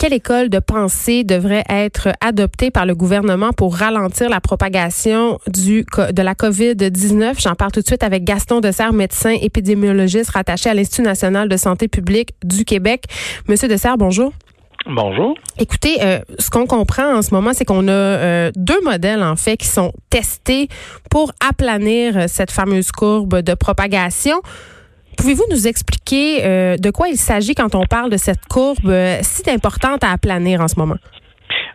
quelle école de pensée devrait être adoptée par le gouvernement pour ralentir la propagation du, de la COVID-19? J'en parle tout de suite avec Gaston Dessert, médecin épidémiologiste rattaché à l'Institut national de santé publique du Québec. Monsieur Dessert, bonjour. Bonjour. Écoutez, euh, ce qu'on comprend en ce moment, c'est qu'on a euh, deux modèles en fait qui sont testés pour aplanir cette fameuse courbe de propagation. Pouvez-vous nous expliquer euh, de quoi il s'agit quand on parle de cette courbe si importante à aplanir en ce moment?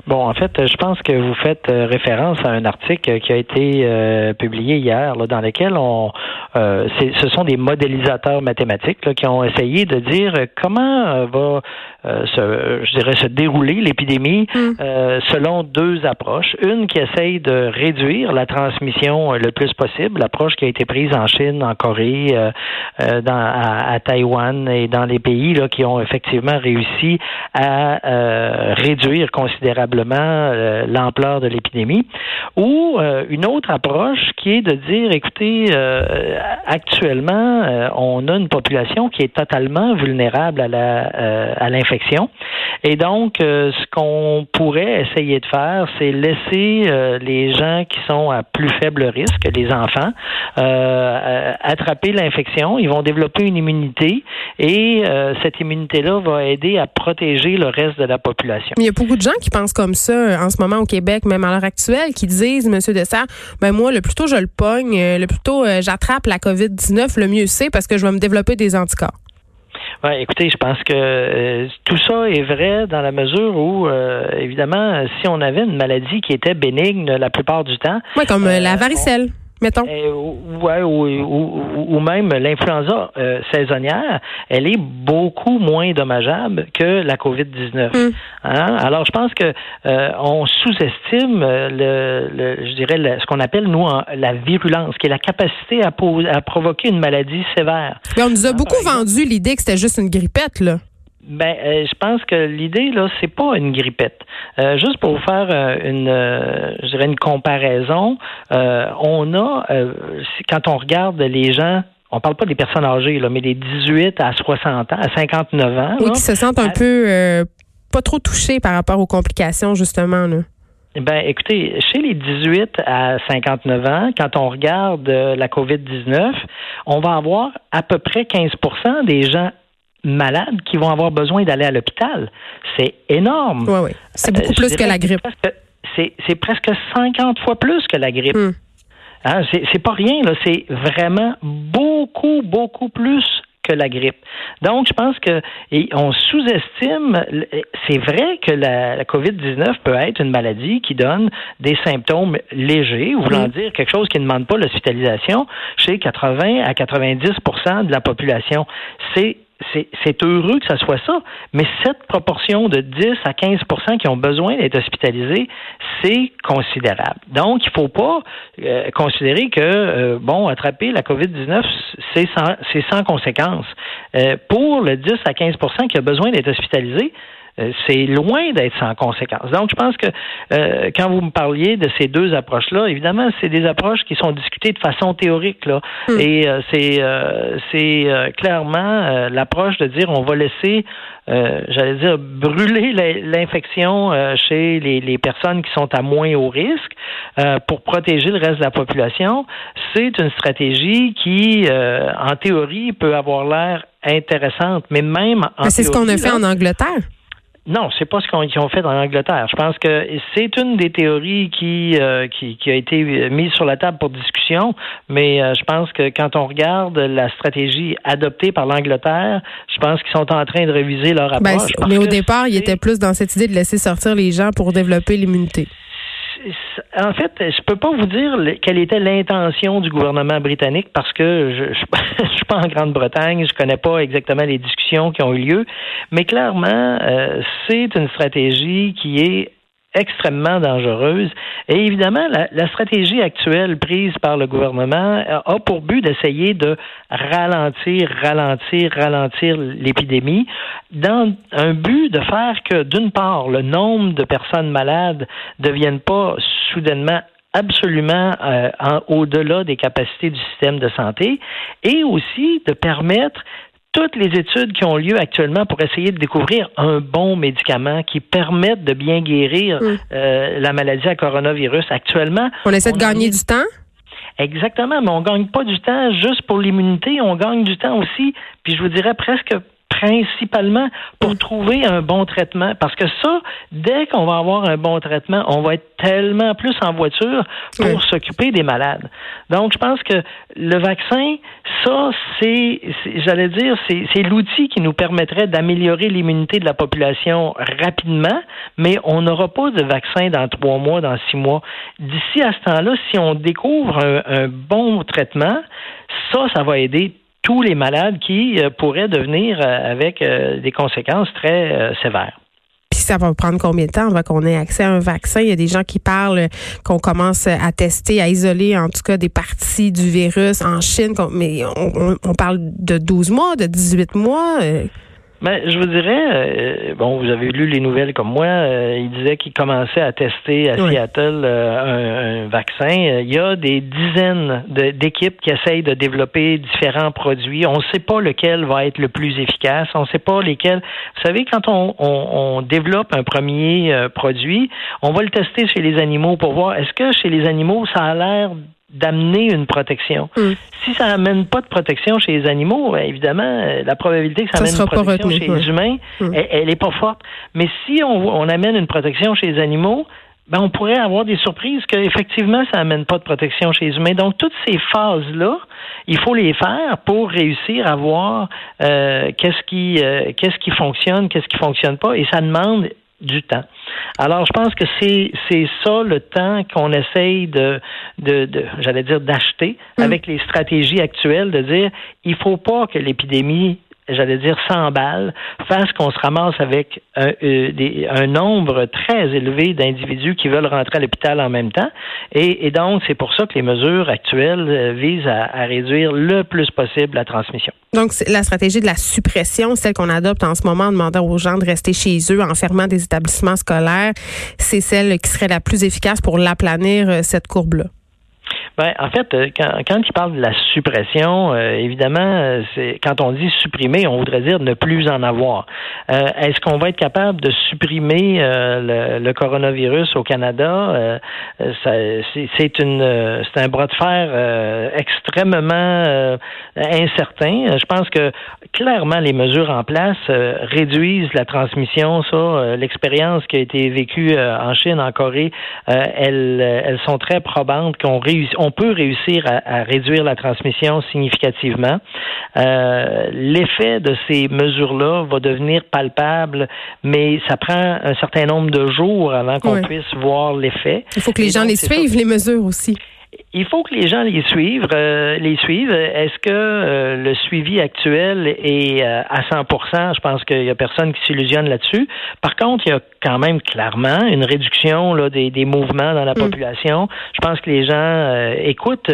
Bon, en fait, je pense que vous faites référence à un article qui a été publié hier, dans lequel on, ce sont des modélisateurs mathématiques qui ont essayé de dire comment va euh, se, je dirais, se dérouler l'épidémie mm. euh, selon deux approches. Une qui essaye de réduire la transmission euh, le plus possible, l'approche qui a été prise en Chine, en Corée, dans, à, à, Taïwan et dans les pays là, qui ont effectivement réussi à réduire considérablement l'ampleur de l'épidémie. Ou une autre approche qui est de dire, écoutez, actuellement, on a une population qui est totalement vulnérable à la à l'infection et donc, euh, ce qu'on pourrait essayer de faire, c'est laisser euh, les gens qui sont à plus faible risque, les enfants, euh, attraper l'infection. Ils vont développer une immunité et cette immunité-là va aider à protéger le reste de la population. Il y a beaucoup de gens qui pensent comme ça en ce moment au Québec, même à l'heure actuelle, qui disent, Monsieur Dessert, ben moi, le plus tôt je le pogne, le plus tôt j'attrape la COVID-19, le mieux c'est parce que je vais me développer des anticorps. Ouais, écoutez, je pense que euh, tout ça est vrai dans la mesure où, euh, évidemment, si on avait une maladie qui était bénigne la plupart du temps. Oui, comme euh, la varicelle mettons. Euh, ouais, ou, ou, ou, même l'influenza euh, saisonnière, elle est beaucoup moins dommageable que la COVID-19. Hmm. Hein? Alors, je pense que euh, on sous-estime le, le, je dirais, ce qu'on appelle, nous, la virulence, qui est la capacité à, à provoquer une maladie sévère. Mais on nous a beaucoup vendu l'idée que c'était juste une grippette, là. Ben, euh, je pense que l'idée là, c'est pas une grippette. Euh, juste pour vous faire euh, une, je dirais une comparaison, on a, quand on regarde les gens on parle pas des personnes âgées, là, mais des 18 à 60 ans, à 59 ans. Oui, qui se sentent un peu pas trop touchés par rapport aux complications, justement. Là. Ben, écoutez, chez les 18 à 59 ans, quand on regarde la COVID-19, on va avoir à peu près 15% des gens malades qui vont avoir besoin d'aller à l'hôpital. C'est énorme. Oui, oui. C'est beaucoup euh, plus que la grippe. C'est presque 50 fois plus que la grippe. Hmm. Hein, c'est pas rien, là. C'est vraiment beaucoup, beaucoup plus que la grippe. Donc, je pense que on sous-estime. C'est vrai que la, COVID-19 peut être une maladie qui donne des symptômes légers, voulant dire quelque chose qui ne demande pas l'hospitalisation chez 80 à 90% de la population. C'est c'est heureux que ça soit ça, mais cette proportion de 10 à 15% qui ont besoin d'être hospitalisés, c'est considérable. Donc, il ne faut pas euh, considérer que, euh, bon, attraper la COVID-19, c'est sans, conséquence. Euh, pour le 10 à 15% qui a besoin d'être hospitalisé, c'est loin d'être sans conséquence. Donc, je pense que euh, quand vous me parliez de ces deux approches-là, évidemment, c'est des approches qui sont discutées de façon théorique, là, hmm. et euh, c'est c'est clairement l'approche de dire on va laisser, j'allais dire, brûler l'infection chez les, les, personnes qui sont à moins haut risque pour protéger le reste de la population. C'est une stratégie qui, en théorie, peut avoir l'air intéressante, mais même en C'est ce qu'on a fait en Angleterre. Non, c'est pas ce qu'ils ont fait dans l'Angleterre. Je pense que c'est une des théories qui, euh, qui, qui, a été mise sur la table pour discussion, mais euh, je pense que quand on regarde la stratégie adoptée par l'Angleterre, je pense qu'ils sont en train de réviser leur ben, approche. mais au départ, ils étaient plus dans cette idée de laisser sortir les gens pour développer l'immunité en fait, je peux pas vous dire quelle était l'intention du gouvernement britannique parce que je, suis pas en Grande-Bretagne, je connais pas exactement les discussions qui ont eu lieu, mais clairement, euh, c'est une stratégie qui est extrêmement dangereuse. Et évidemment, la, stratégie actuelle prise par le gouvernement a pour but d'essayer de ralentir, ralentir, ralentir l'épidémie dans un but de faire que, d'une part, le nombre de personnes malades ne devienne pas soudainement absolument euh, au-delà des capacités du système de santé et aussi de permettre toutes les études qui ont lieu actuellement pour essayer de découvrir un bon médicament qui permette de bien guérir mm. euh, la maladie à coronavirus actuellement. On essaie de gagner du temps? Exactement, mais on gagne pas du temps juste pour l'immunité, on gagne du temps aussi, puis je vous dirais presque principalement pour mm. trouver un bon traitement. Parce que ça, dès qu'on va avoir un bon traitement, on va être tellement plus en voiture pour s'occuper des malades. Donc, je pense que le vaccin, ça, c'est, j'allais dire, c'est l'outil qui nous permettrait d'améliorer l'immunité de la population rapidement, mais on n'aura pas de vaccin dans trois mois, dans six mois. D'ici à ce temps-là, si on découvre un, un bon traitement, ça, ça va aider tous les malades qui euh, pourraient devenir euh, avec euh, des conséquences très sévères Puis ça va prendre combien de temps avant qu'on ait accès à un vaccin? Il y a des gens qui parlent qu'on commence à tester, à isoler en tout cas des parties du virus en Chine, mais on, parle de 12 mois, de 18 mois. Ben, je vous dirais, euh, bon, vous avez lu les nouvelles comme moi, euh, il disait qu'il commençait à tester à Seattle euh, un, vaccin. Il y a des dizaines d'équipes qui essayent de développer différents produits. On ne sait pas lequel va être le plus efficace. On ne sait pas lesquels. Vous savez, quand on, on, développe un premier produit, on va le tester chez les animaux pour voir est-ce que chez les animaux ça a l'air d'amener une protection. Mm. Si ça n'amène pas de protection chez les animaux, ben, évidemment, euh, la probabilité que ça, amène une protection chez les humains, mm. elle, n'est pas forte. Mais si on, on, amène une protection chez les animaux, ben on pourrait avoir des surprises qu'effectivement, ça n'amène pas de protection chez les humains. Donc, toutes ces phases-là, il faut les faire pour réussir à voir euh, qu'est-ce qui euh, qu'est-ce qui fonctionne, qu'est-ce qui fonctionne pas. Et ça demande du temps. Alors, je pense que c'est c'est ça le temps qu'on essaye de, de, de j'allais dire, d'acheter mm. avec les stratégies actuelles, de dire il faut pas que l'épidémie j'allais dire 100 balles, face qu'on se ramasse avec un, euh, un nombre très élevé d'individus qui veulent rentrer à l'hôpital en même temps. Et, et donc, c'est pour ça que les mesures actuelles euh, visent à, à, réduire le plus possible la transmission. Donc, la stratégie de la suppression, celle qu'on adopte en ce moment en demandant aux gens de rester chez eux, en fermant des établissements scolaires, c'est celle qui serait la plus efficace pour l'aplanir, euh, cette courbe-là. Ben, en fait, euh, quand, quand il parle de la suppression, euh, évidemment, euh, c'est quand on dit supprimer, on voudrait dire ne plus en avoir. Est-ce qu'on va être capable de supprimer le, coronavirus au Canada? C'est une, c'est un bras de fer extrêmement incertain. Je pense que clairement les mesures en place réduisent la transmission. Ça, l'expérience qui a été vécue en Chine, en Corée, elles, elles sont très probantes qu'on réussit on peut réussir à, réduire la transmission significativement. Euh, l'effet de ces mesures-là va devenir palpable, mais ça prend un certain nombre de jours avant qu'on puisse voir l'effet. Il faut que les gens les suivent, les mesures aussi il faut que les gens les suivent. Euh, les suivent. Est-ce que euh, le suivi actuel est euh, à 100% Je pense qu'il y a personne qui s'illusionne là-dessus. Par contre, il y a quand même clairement une réduction là, des, des mouvements dans la mm. population. Je pense que les gens écoutent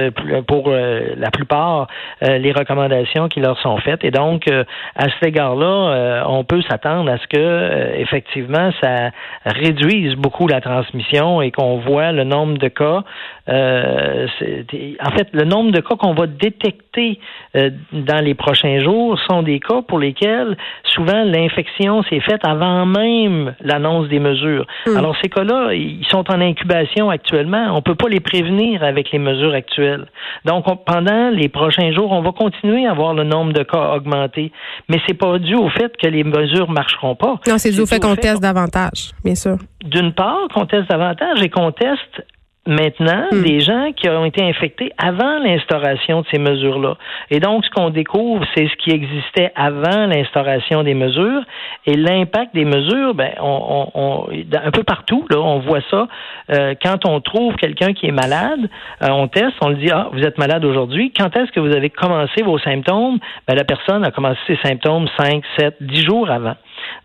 pour la plupart les recommandations qui leur sont faites. Et donc, à cet égard-là, on peut s'attendre à ce que effectivement ça réduise beaucoup la transmission et qu'on voit le nombre de cas euh, en fait, le nombre de cas qu'on va détecter euh, dans les prochains jours sont des cas pour lesquels souvent l'infection s'est faite avant même l'annonce des mesures. Hmm. Alors ces cas-là, ils sont en incubation actuellement. On ne peut pas les prévenir avec les mesures actuelles. Donc pendant les prochains jours, on va continuer à voir le nombre de cas augmenter, mais c'est pas dû au fait que les mesures marcheront pas. Non, c'est dû au fait qu'on teste davantage, bien sûr. D'une part, qu'on teste davantage et qu'on teste maintenant hmm. des gens qui ont été infectés avant l'instauration de ces mesures-là. Et donc, ce qu'on découvre, c'est ce qui existait avant l'instauration des mesures et l'impact des mesures, ben, on, on, un peu partout, là, on voit ça. Euh, quand on trouve quelqu'un qui est malade, euh, on teste, on le dit, ah, vous êtes malade aujourd'hui. Quand est-ce que vous avez commencé vos symptômes? Ben, la personne a commencé ses symptômes 5, 7, 10 jours avant.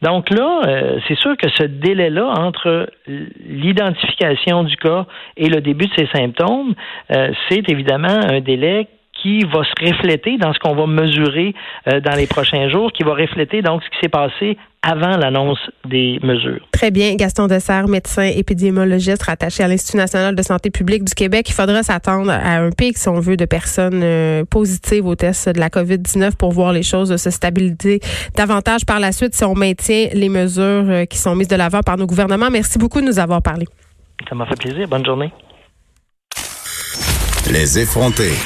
Donc là, euh, c'est sûr que ce délai-là entre l'identification du cas et le début de ses symptômes, euh, c'est évidemment un délai qui va se refléter dans ce qu'on va mesurer euh, dans les prochains jours, qui va refléter donc ce qui s'est passé avant l'annonce des mesures. Très bien. Gaston Dessert, médecin épidémiologiste rattaché à l'Institut national de santé publique du Québec. Il faudra s'attendre à un pic, si on veut, de personnes euh, positives au test de la COVID-19 pour voir les choses se stabiliser davantage par la suite si on maintient les mesures qui sont mises de l'avant par nos gouvernements. Merci beaucoup de nous avoir parlé. Ça m'a fait plaisir. Bonne journée. Les effronter.